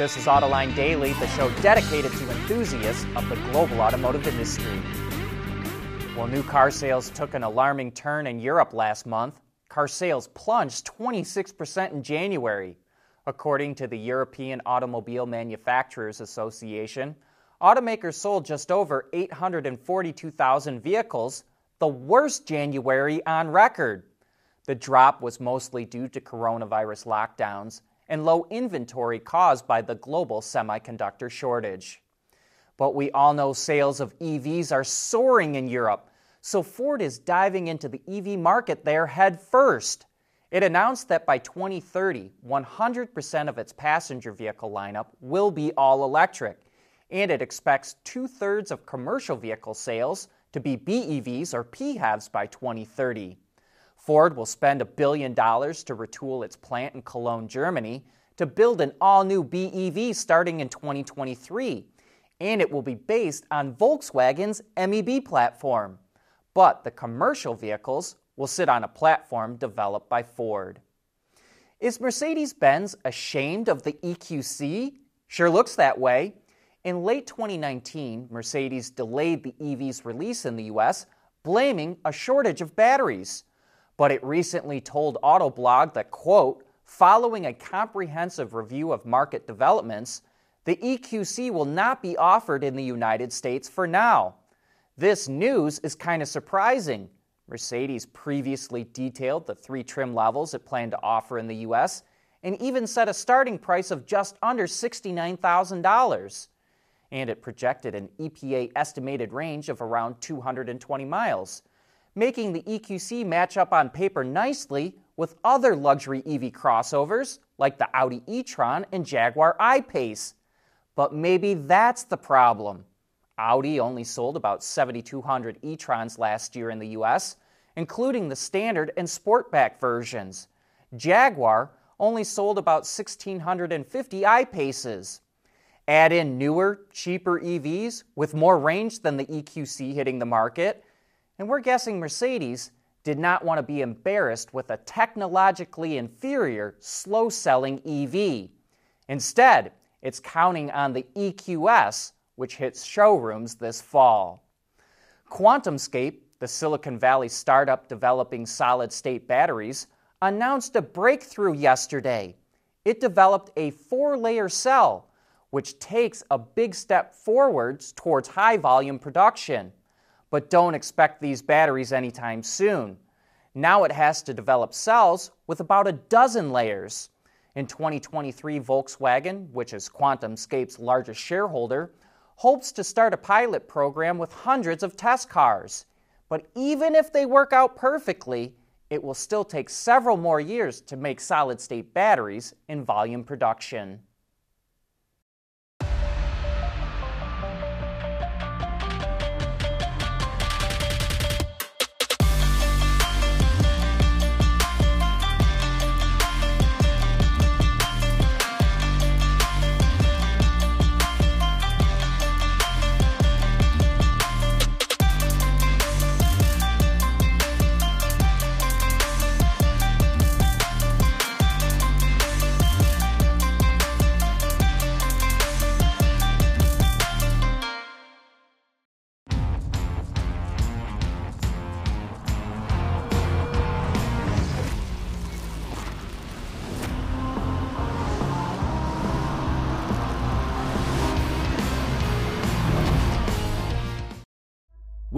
This is Autoline Daily, the show dedicated to enthusiasts of the global automotive industry. Well, new car sales took an alarming turn in Europe last month. Car sales plunged 26% in January. According to the European Automobile Manufacturers Association, automakers sold just over 842,000 vehicles, the worst January on record. The drop was mostly due to coronavirus lockdowns and low inventory caused by the global semiconductor shortage. But we all know sales of EVs are soaring in Europe, so Ford is diving into the EV market there head first. It announced that by 2030, 100% of its passenger vehicle lineup will be all electric, and it expects two thirds of commercial vehicle sales to be BEVs or PHEVs by 2030. Ford will spend a billion dollars to retool its plant in Cologne, Germany, to build an all new BEV starting in 2023, and it will be based on Volkswagen's MEB platform. But the commercial vehicles will sit on a platform developed by Ford. Is Mercedes Benz ashamed of the EQC? Sure looks that way. In late 2019, Mercedes delayed the EV's release in the US, blaming a shortage of batteries but it recently told Autoblog that, quote, following a comprehensive review of market developments, the EQC will not be offered in the United States for now. This news is kind of surprising. Mercedes previously detailed the three trim levels it planned to offer in the U.S. and even set a starting price of just under $69,000. And it projected an EPA estimated range of around 220 miles making the EQC match up on paper nicely with other luxury EV crossovers like the Audi e-tron and Jaguar I-Pace. But maybe that's the problem. Audi only sold about 7,200 e-trons last year in the US, including the standard and sportback versions. Jaguar only sold about 1,650 I-Paces. Add in newer, cheaper EVs with more range than the EQC hitting the market, and we're guessing Mercedes did not want to be embarrassed with a technologically inferior, slow selling EV. Instead, it's counting on the EQS, which hits showrooms this fall. QuantumScape, the Silicon Valley startup developing solid state batteries, announced a breakthrough yesterday. It developed a four layer cell, which takes a big step forwards towards high volume production but don't expect these batteries anytime soon. Now it has to develop cells with about a dozen layers. In 2023, Volkswagen, which is QuantumScape's largest shareholder, hopes to start a pilot program with hundreds of test cars. But even if they work out perfectly, it will still take several more years to make solid state batteries in volume production.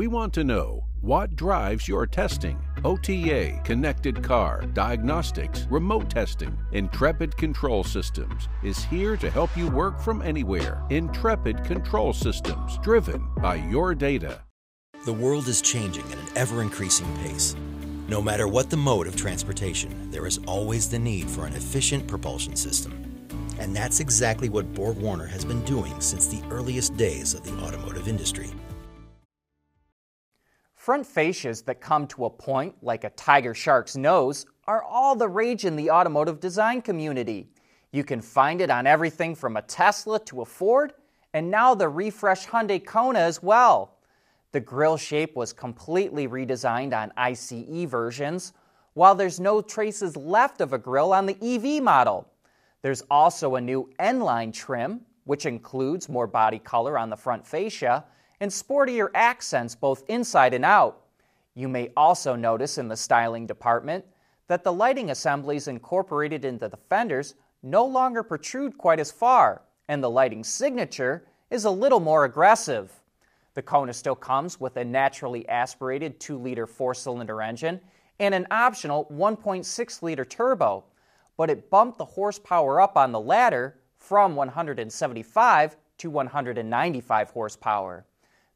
We want to know what drives your testing. OTA, connected car, diagnostics, remote testing. Intrepid Control Systems is here to help you work from anywhere. Intrepid Control Systems, driven by your data. The world is changing at an ever increasing pace. No matter what the mode of transportation, there is always the need for an efficient propulsion system. And that's exactly what Borg Warner has been doing since the earliest days of the automotive industry. Front fascias that come to a point like a tiger shark's nose are all the rage in the automotive design community. You can find it on everything from a Tesla to a Ford, and now the refreshed Hyundai Kona as well. The grille shape was completely redesigned on ICE versions, while there's no traces left of a grille on the EV model. There's also a new N line trim, which includes more body color on the front fascia and sportier accents both inside and out. You may also notice in the styling department that the lighting assemblies incorporated into the fenders no longer protrude quite as far, and the lighting signature is a little more aggressive. The Kona still comes with a naturally aspirated 2 liter four cylinder engine and an optional 1.6 liter turbo, but it bumped the horsepower up on the latter from 175 to 195 horsepower.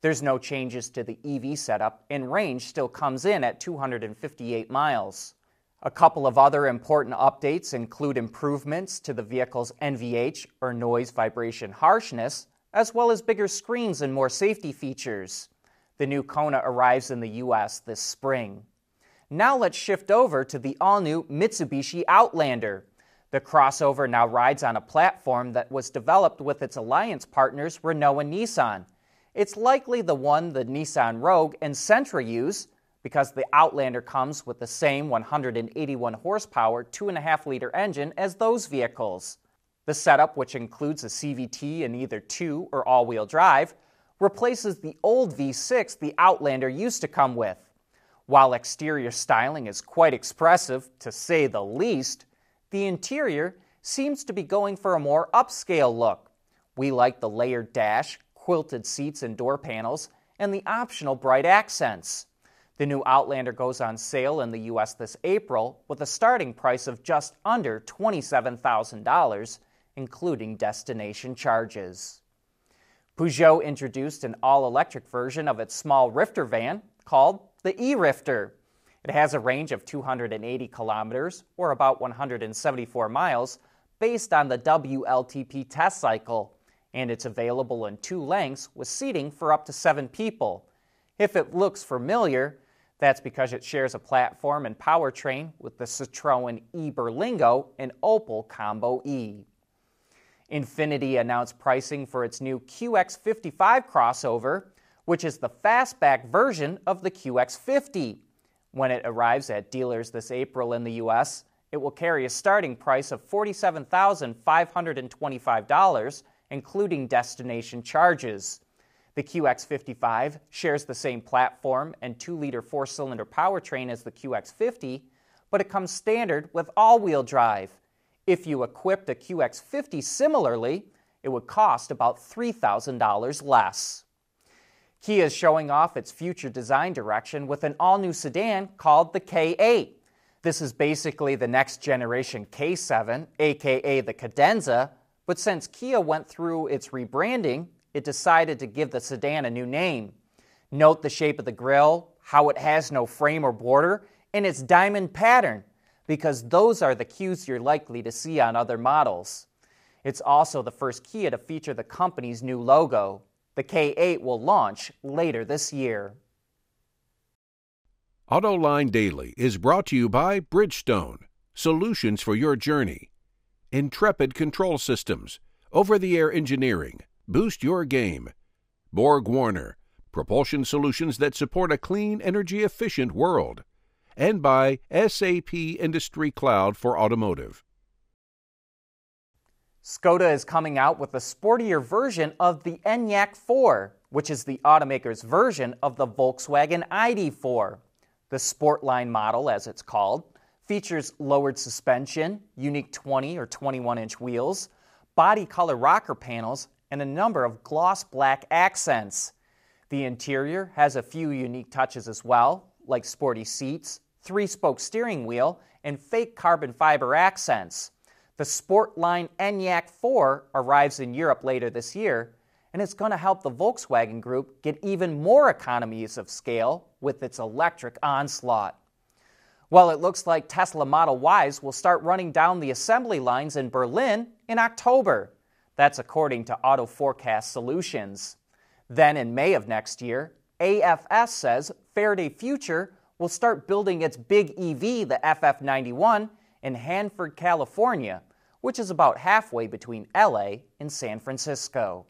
There's no changes to the EV setup, and range still comes in at 258 miles. A couple of other important updates include improvements to the vehicle's NVH or noise vibration harshness, as well as bigger screens and more safety features. The new Kona arrives in the US this spring. Now let's shift over to the all new Mitsubishi Outlander. The crossover now rides on a platform that was developed with its alliance partners Renault and Nissan. It's likely the one the Nissan Rogue and Sentra use because the Outlander comes with the same 181 horsepower 2.5 liter engine as those vehicles. The setup, which includes a CVT in either two or all wheel drive, replaces the old V6 the Outlander used to come with. While exterior styling is quite expressive, to say the least, the interior seems to be going for a more upscale look. We like the layered dash, quilted seats and door panels, and the optional bright accents. The new Outlander goes on sale in the U.S. this April with a starting price of just under $27,000 including destination charges. Peugeot introduced an all electric version of its small Rifter van called the e Rifter. It has a range of 280 kilometers, or about 174 miles, based on the WLTP test cycle, and it's available in two lengths with seating for up to seven people. If it looks familiar, that's because it shares a platform and powertrain with the Citroën e Berlingo and Opel Combo E. Infiniti announced pricing for its new QX55 crossover, which is the fastback version of the QX50. When it arrives at dealers this April in the US, it will carry a starting price of $47,525, including destination charges. The QX55 shares the same platform and 2 liter 4 cylinder powertrain as the QX50, but it comes standard with all wheel drive if you equipped a QX50 similarly, it would cost about $3,000 less. Kia is showing off its future design direction with an all new sedan called the K8. This is basically the next generation K7, aka the Cadenza, but since Kia went through its rebranding, it decided to give the sedan a new name. Note the shape of the grille, how it has no frame or border, and its diamond pattern because those are the cues you're likely to see on other models. It's also the first Kia to feature the company's new logo. The K8 will launch later this year. AutoLine Daily is brought to you by Bridgestone, solutions for your journey. Intrepid Control Systems, over the air engineering, boost your game. Borg Warner, propulsion solutions that support a clean, energy efficient world and by SAP Industry Cloud for Automotive. Skoda is coming out with a sportier version of the Enyaq 4, which is the automaker's version of the Volkswagen ID4. The Sportline model, as it's called, features lowered suspension, unique 20 or 21 inch wheels, body color rocker panels, and a number of gloss black accents. The interior has a few unique touches as well, like sporty seats, three spoke steering wheel, and fake carbon fiber accents. The Sportline Enyaq 4 arrives in Europe later this year, and it's going to help the Volkswagen Group get even more economies of scale with its electric onslaught. Well, it looks like Tesla Model Ys will start running down the assembly lines in Berlin in October. That's according to Auto Forecast Solutions. Then in May of next year, AFS says Faraday Future will start building its big EV, the FF91, in Hanford, California, which is about halfway between LA and San Francisco.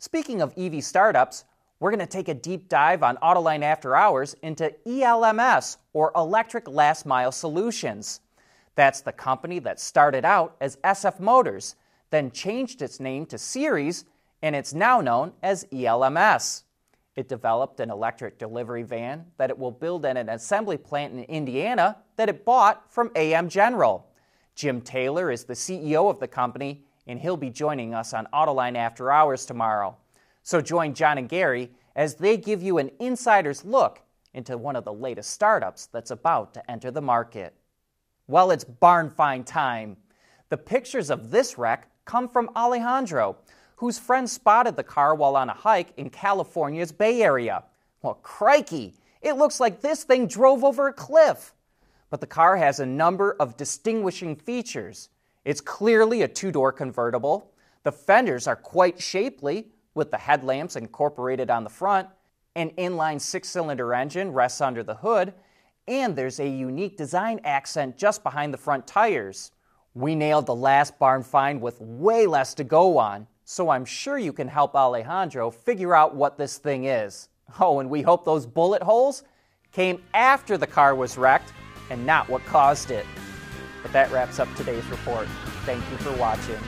Speaking of EV startups, we're going to take a deep dive on Autoline After Hours into ELMS, or Electric Last Mile Solutions. That's the company that started out as SF Motors, then changed its name to Seres, and it's now known as ELMS. It developed an electric delivery van that it will build at an assembly plant in Indiana that it bought from AM General. Jim Taylor is the CEO of the company, and he'll be joining us on Autoline After Hours tomorrow. So join John and Gary as they give you an insider's look into one of the latest startups that's about to enter the market. Well, it's barn find time. The pictures of this wreck come from Alejandro, whose friend spotted the car while on a hike in California's Bay Area. Well, crikey, it looks like this thing drove over a cliff. But the car has a number of distinguishing features. It's clearly a two door convertible. The fenders are quite shapely, with the headlamps incorporated on the front. An inline six cylinder engine rests under the hood, and there's a unique design accent just behind the front tires. We nailed the last barn find with way less to go on, so I'm sure you can help Alejandro figure out what this thing is. Oh, and we hope those bullet holes came after the car was wrecked and not what caused it. But that wraps up today's report. Thank you for watching.